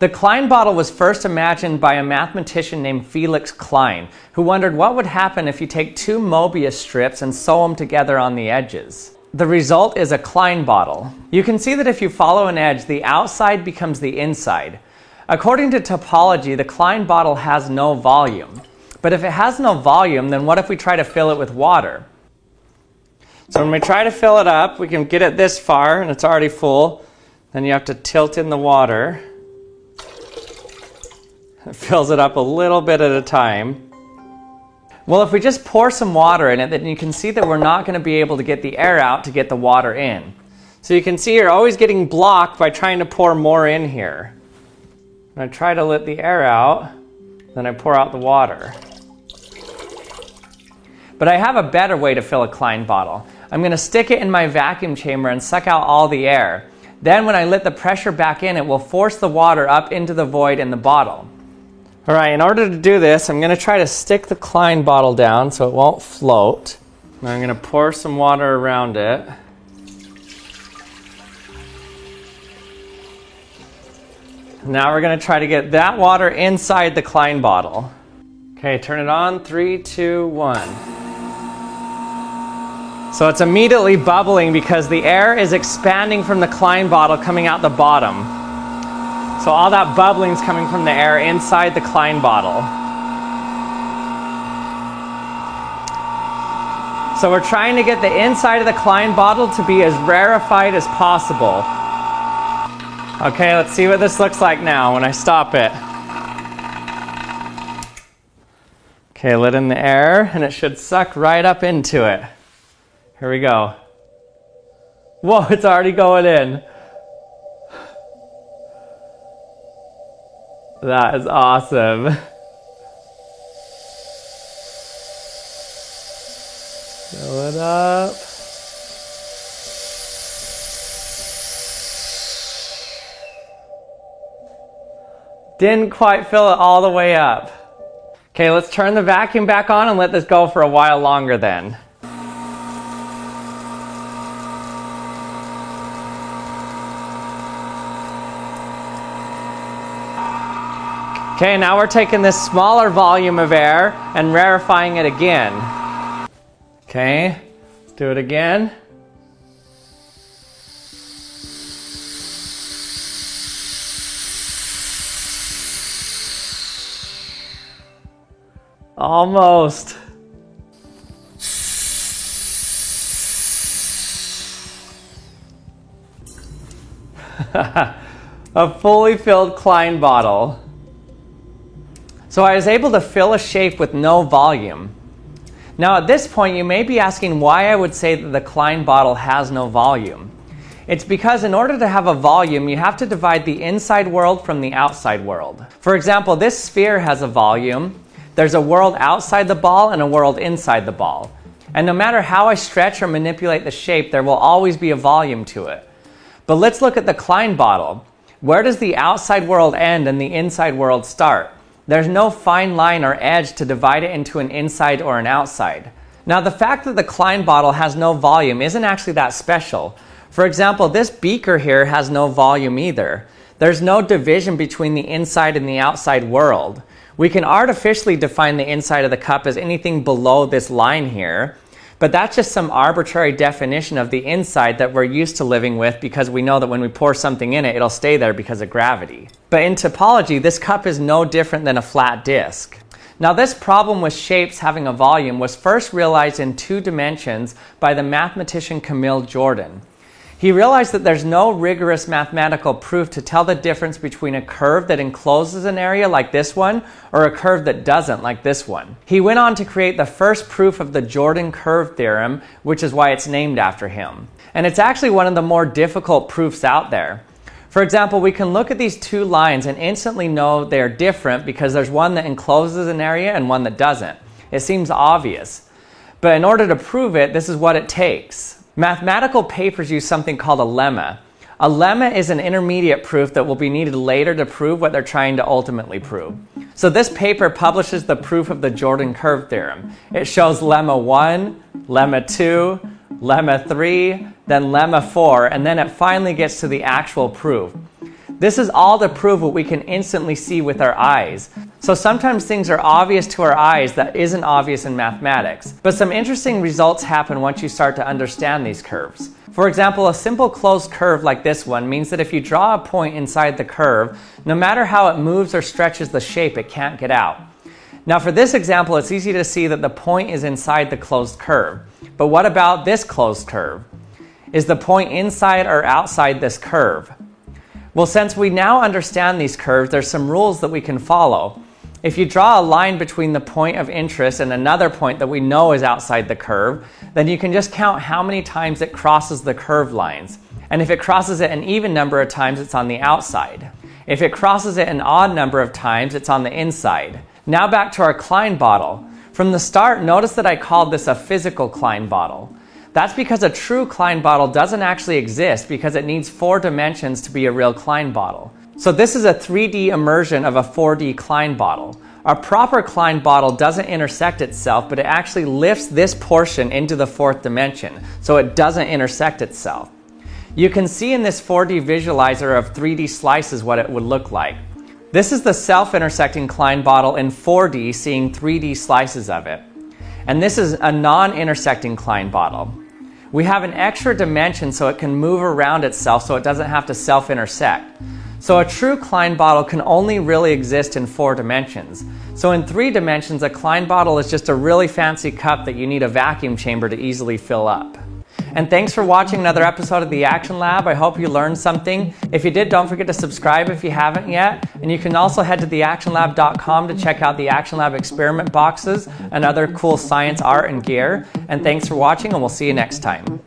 The Klein bottle was first imagined by a mathematician named Felix Klein, who wondered what would happen if you take two Mobius strips and sew them together on the edges. The result is a Klein bottle. You can see that if you follow an edge, the outside becomes the inside. According to topology, the Klein bottle has no volume. But if it has no volume, then what if we try to fill it with water? So when we try to fill it up, we can get it this far and it's already full. Then you have to tilt in the water. Fills it up a little bit at a time. Well, if we just pour some water in it, then you can see that we're not going to be able to get the air out to get the water in. So you can see you're always getting blocked by trying to pour more in here. When I try to let the air out, then I pour out the water. But I have a better way to fill a Klein bottle. I'm going to stick it in my vacuum chamber and suck out all the air. Then, when I let the pressure back in, it will force the water up into the void in the bottle. All right, in order to do this, I'm going to try to stick the Klein bottle down so it won't float. And I'm going to pour some water around it. Now we're going to try to get that water inside the Klein bottle. Okay, turn it on. Three, two, one. So it's immediately bubbling because the air is expanding from the Klein bottle coming out the bottom. So all that bubbling is coming from the air inside the Klein bottle. So we're trying to get the inside of the Klein bottle to be as rarefied as possible. Okay, let's see what this looks like now when I stop it. Okay, let in the air and it should suck right up into it. Here we go. Whoa, it's already going in. That is awesome. Fill it up. Didn't quite fill it all the way up. Okay, let's turn the vacuum back on and let this go for a while longer then. Okay, now we're taking this smaller volume of air and rarefying it again. Okay, do it again. Almost. a fully filled Klein bottle. So I was able to fill a shape with no volume. Now, at this point, you may be asking why I would say that the Klein bottle has no volume. It's because in order to have a volume, you have to divide the inside world from the outside world. For example, this sphere has a volume. There's a world outside the ball and a world inside the ball. And no matter how I stretch or manipulate the shape, there will always be a volume to it. But let's look at the Klein bottle. Where does the outside world end and the inside world start? There's no fine line or edge to divide it into an inside or an outside. Now, the fact that the Klein bottle has no volume isn't actually that special. For example, this beaker here has no volume either. There's no division between the inside and the outside world. We can artificially define the inside of the cup as anything below this line here, but that's just some arbitrary definition of the inside that we're used to living with because we know that when we pour something in it, it'll stay there because of gravity. But in topology, this cup is no different than a flat disk. Now, this problem with shapes having a volume was first realized in two dimensions by the mathematician Camille Jordan. He realized that there's no rigorous mathematical proof to tell the difference between a curve that encloses an area like this one or a curve that doesn't like this one. He went on to create the first proof of the Jordan curve theorem, which is why it's named after him. And it's actually one of the more difficult proofs out there. For example, we can look at these two lines and instantly know they're different because there's one that encloses an area and one that doesn't. It seems obvious. But in order to prove it, this is what it takes. Mathematical papers use something called a lemma. A lemma is an intermediate proof that will be needed later to prove what they're trying to ultimately prove. So this paper publishes the proof of the Jordan curve theorem. It shows lemma 1, lemma 2, lemma 3, then lemma 4, and then it finally gets to the actual proof. This is all to prove what we can instantly see with our eyes. So sometimes things are obvious to our eyes that isn't obvious in mathematics. But some interesting results happen once you start to understand these curves. For example, a simple closed curve like this one means that if you draw a point inside the curve, no matter how it moves or stretches the shape, it can't get out. Now, for this example, it's easy to see that the point is inside the closed curve. But what about this closed curve? Is the point inside or outside this curve? Well, since we now understand these curves, there's some rules that we can follow. If you draw a line between the point of interest and another point that we know is outside the curve, then you can just count how many times it crosses the curve lines. And if it crosses it an even number of times, it's on the outside. If it crosses it an odd number of times, it's on the inside. Now back to our Klein bottle. From the start, notice that I called this a physical Klein bottle. That's because a true Klein bottle doesn't actually exist because it needs four dimensions to be a real Klein bottle. So this is a 3D immersion of a 4D Klein bottle. A proper Klein bottle doesn't intersect itself, but it actually lifts this portion into the fourth dimension, so it doesn't intersect itself. You can see in this 4D visualizer of 3D slices what it would look like. This is the self-intersecting Klein bottle in 4D, seeing 3D slices of it. And this is a non-intersecting Klein bottle. We have an extra dimension so it can move around itself so it doesn't have to self intersect. So a true Klein bottle can only really exist in four dimensions. So in three dimensions, a Klein bottle is just a really fancy cup that you need a vacuum chamber to easily fill up. And thanks for watching another episode of the Action Lab. I hope you learned something. If you did, don't forget to subscribe if you haven't yet. And you can also head to theactionlab.com to check out the Action Lab experiment boxes and other cool science art and gear. And thanks for watching, and we'll see you next time.